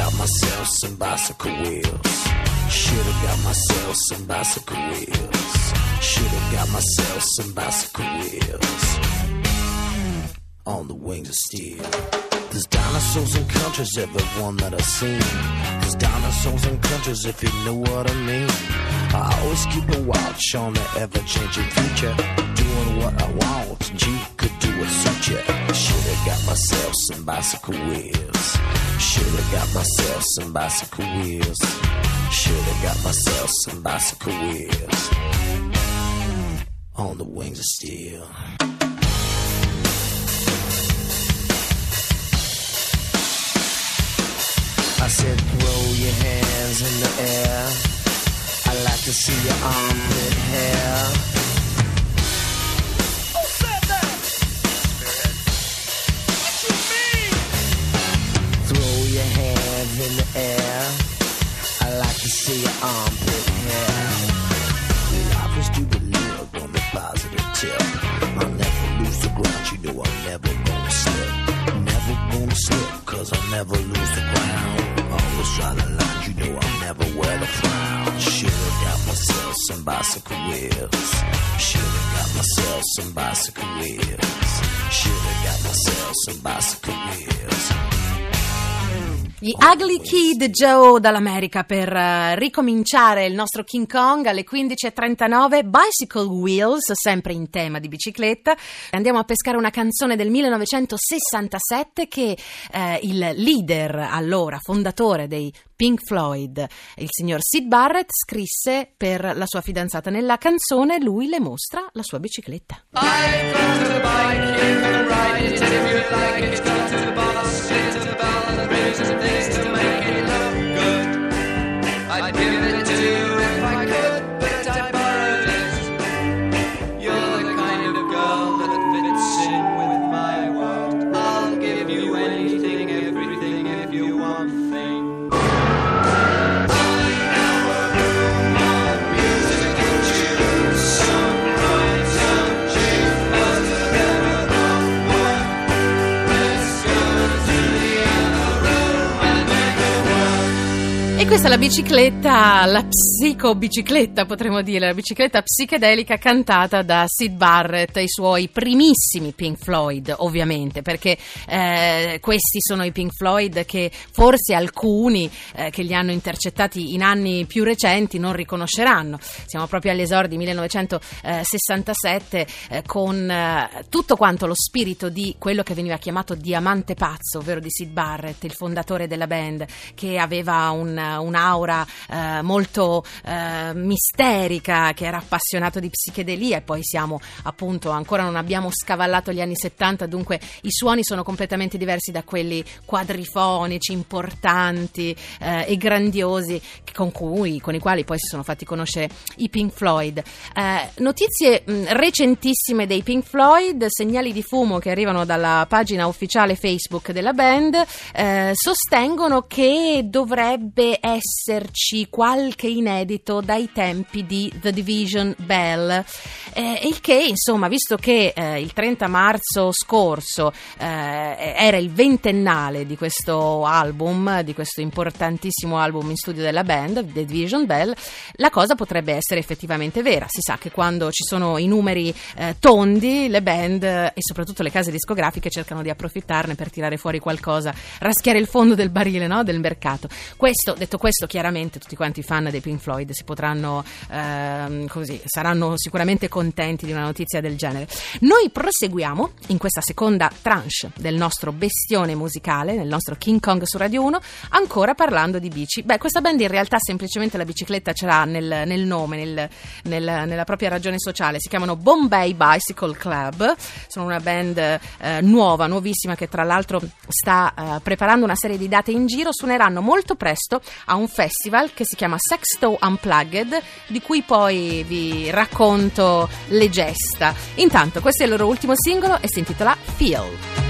got myself some bicycle wheels. Should've got myself some bicycle wheels. Should've got myself some bicycle wheels. On the wings of steel. There's dinosaurs in countries, everyone that I've seen. There's dinosaurs in countries, if you know what I mean. I always keep a watch on the ever changing future. Doing what I want, and you could do what suit you. Should've got myself some bicycle wheels. Myself some bicycle wheels. Should've got myself some bicycle wheels. On the wings of steel. I said, throw your hands in the air. I like to see your armpit hair. In the air. I like to see your armpit hair. Life is to be lived on the positive tip. I'll never lose the ground, you know I'm never gonna slip. Never gonna slip, cause I'll never lose the ground. Always try the line, you know I'll never wear the frown. Should've got myself some bicycle wheels. Should've got myself some bicycle wheels. Should've got myself some bicycle wheels. Gli Ugly Kid Joe dall'America per eh, ricominciare il nostro King Kong alle 15.39 Bicycle Wheels, sempre in tema di bicicletta. Andiamo a pescare una canzone del 1967 che eh, il leader, allora fondatore dei Pink Floyd, il signor Sid Barrett, scrisse per la sua fidanzata. Nella canzone lui le mostra la sua bicicletta. I questa è la bicicletta, la psicobicicletta potremmo dire, la bicicletta psichedelica cantata da Sid Barrett, i suoi primissimi Pink Floyd ovviamente, perché eh, questi sono i Pink Floyd che forse alcuni eh, che li hanno intercettati in anni più recenti non riconosceranno. Siamo proprio agli esordi 1967 eh, con eh, tutto quanto lo spirito di quello che veniva chiamato diamante pazzo, ovvero di Sid Barrett, il fondatore della band, che aveva un un'aura eh, molto eh, misterica, che era appassionato di psichedelia e poi siamo appunto ancora non abbiamo scavallato gli anni 70, dunque i suoni sono completamente diversi da quelli quadrifonici, importanti eh, e grandiosi con, cui, con i quali poi si sono fatti conoscere i Pink Floyd. Eh, notizie mh, recentissime dei Pink Floyd, segnali di fumo che arrivano dalla pagina ufficiale Facebook della band, eh, sostengono che dovrebbe esserci qualche inedito dai tempi di The Division Bell. Eh, il che, insomma, visto che eh, il 30 marzo scorso eh, era il ventennale di questo album, di questo importantissimo album in studio della band, The Division Bell, la cosa potrebbe essere effettivamente vera. Si sa che quando ci sono i numeri eh, tondi, le band eh, e soprattutto le case discografiche cercano di approfittarne per tirare fuori qualcosa, raschiare il fondo del barile no? del mercato. Questo, detto questo, chiaramente tutti quanti i fan dei Pink Floyd si potranno ehm, così, saranno sicuramente contenti di una notizia del genere. Noi proseguiamo in questa seconda tranche del nostro bestione musicale, nel nostro King Kong su Radio 1, ancora parlando di bici. Beh, questa band in realtà semplicemente la bicicletta ce l'ha nel, nel nome, nel, nel, nella propria ragione sociale. Si chiamano Bombay Bicycle Club, sono una band eh, nuova, nuovissima, che tra l'altro sta eh, preparando una serie di date in giro. Suoneranno molto presto a un festival che si chiama Sexto Unplugged, di cui poi vi racconto le gesta. Intanto, questo è il loro ultimo singolo e si intitola Feel.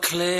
Clear.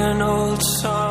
An old song.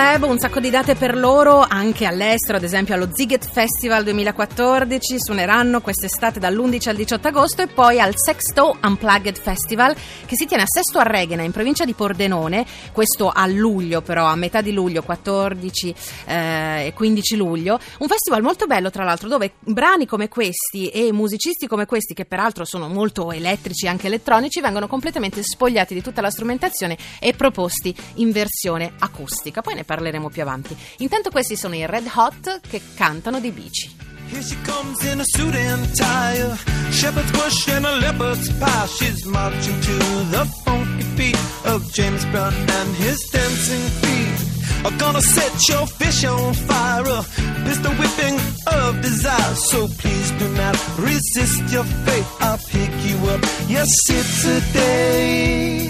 Club, un sacco di date per loro anche all'estero, ad esempio allo Ziget Festival 2014, suoneranno quest'estate dall'11 al 18 agosto e poi al Sexto Unplugged Festival che si tiene a Sesto a Reghena in provincia di Pordenone, questo a luglio però, a metà di luglio, 14 eh, e 15 luglio, un festival molto bello tra l'altro dove brani come questi e musicisti come questi che peraltro sono molto elettrici anche elettronici vengono completamente spogliati di tutta la strumentazione e proposti in versione acustica. Poi ne parleremo più avanti. Intanto questi sono i Red Hot che cantano di bici. Here she comes in a suit and tie, shepherd's bush and a leopard's pie. She's marching to the funky beat of James Brown and his dancing feet. I'm gonna set your fish on fire, pistol whipping of desire. So please do not resist your fate. I'll pick you up, yes, it's a day.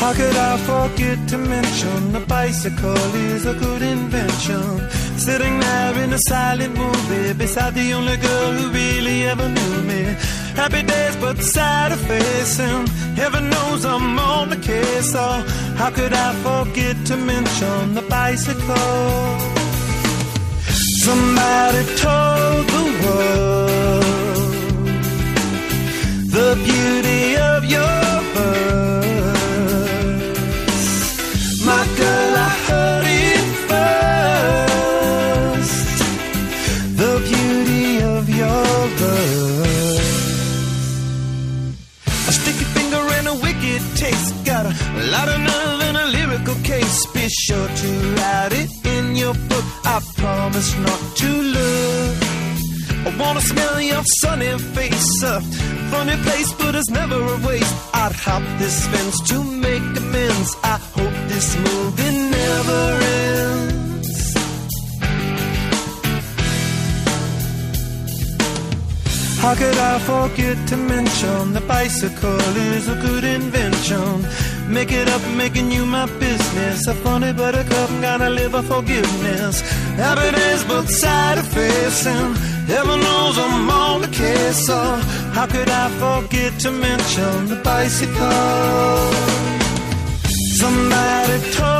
How could I forget to mention the bicycle is a good invention? Sitting there in a silent movie beside the only girl who really ever knew me. Happy days, but sad of face, and heaven knows I'm on the case. So how could I forget to mention the bicycle? Somebody told the world the beauty of your verse. It's never a waste. I'd hop this fence to make amends. I hope this movie never ends. How could I forget to mention the bicycle is a good invention? Make it up, making you my business. A funny buttercup, gotta live a forgiveness. Happiness, both side of facing. Heaven knows I'm on the case. So how could I forget to mention the bicycle? Somebody told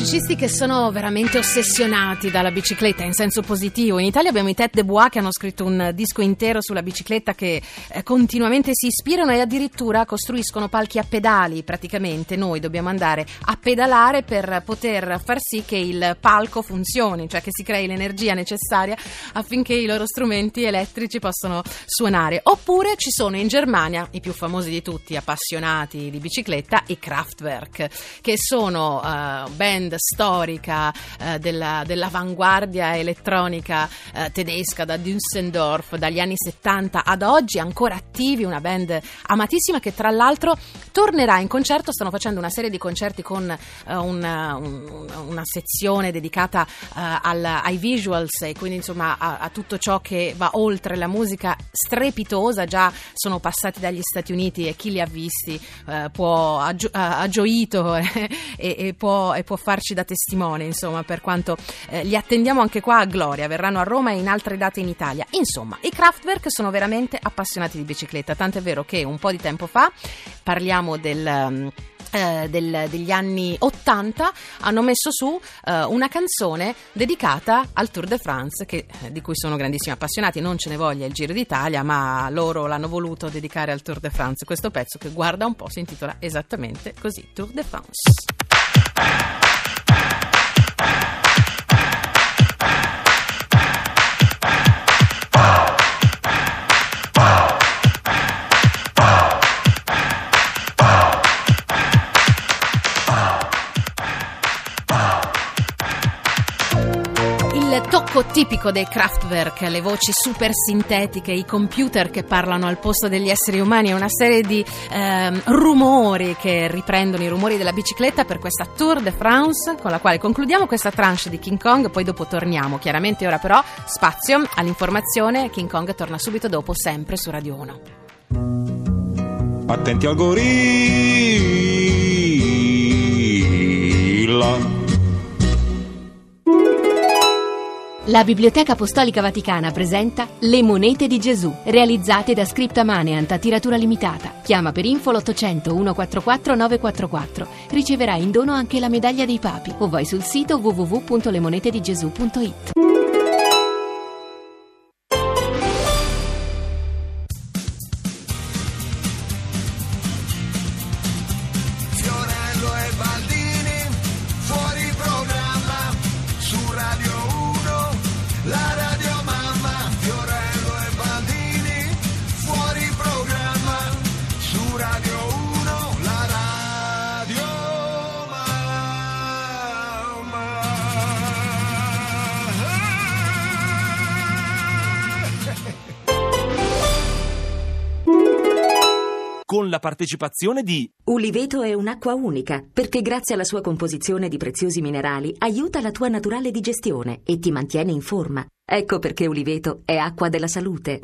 musicisti che sono veramente ossessionati dalla bicicletta in senso positivo. In Italia abbiamo i Tête de Bois che hanno scritto un disco intero sulla bicicletta che eh, continuamente si ispirano e addirittura costruiscono palchi a pedali. Praticamente noi dobbiamo andare a pedalare per poter far sì che il palco funzioni, cioè che si crei l'energia necessaria affinché i loro strumenti elettrici possano suonare. Oppure ci sono in Germania i più famosi di tutti, appassionati di bicicletta, i Kraftwerk, che sono uh, band storica uh, della, dell'avanguardia elettronica uh, tedesca da Düsseldorf dagli anni 70 ad oggi, ancora attivi, una band amatissima che tra l'altro tornerà in concerto, stanno facendo una serie di concerti con una, un, una, sezione dedicata al, ai visuals e quindi insomma a, a tutto ciò che va oltre la musica strepitosa, già sono passati dagli Stati Uniti e chi li ha visti eh, può, ha, ha gioito e, e, può, e, può, farci da testimone, insomma, per quanto eh, li attendiamo anche qua a Gloria, verranno a Roma e in altre date in Italia. Insomma, i Kraftwerk sono veramente appassionati di bicicletta, tanto è vero che un po' di tempo fa parliamo del... Um, eh, del, degli anni 80 hanno messo su eh, una canzone dedicata al Tour de France che, eh, di cui sono grandissimi appassionati. Non ce ne voglia il Giro d'Italia ma loro l'hanno voluto dedicare al Tour de France. Questo pezzo che guarda un po' si intitola esattamente così Tour de France tocco tipico dei Kraftwerk, le voci super sintetiche, i computer che parlano al posto degli esseri umani, una serie di ehm, rumori che riprendono i rumori della bicicletta per questa Tour de France con la quale concludiamo questa tranche di King Kong, poi dopo torniamo. Chiaramente ora però spazio all'informazione, King Kong torna subito dopo sempre su Radio 1. Attenti al La Biblioteca Apostolica Vaticana presenta Le monete di Gesù, realizzate da Scripta Maneant a tiratura limitata. Chiama per info l'800 144 944. Riceverai in dono anche la medaglia dei papi o vai sul sito www.lemonetedigesù.it. con la partecipazione di Uliveto è un'acqua unica perché grazie alla sua composizione di preziosi minerali aiuta la tua naturale digestione e ti mantiene in forma. Ecco perché Uliveto è acqua della salute.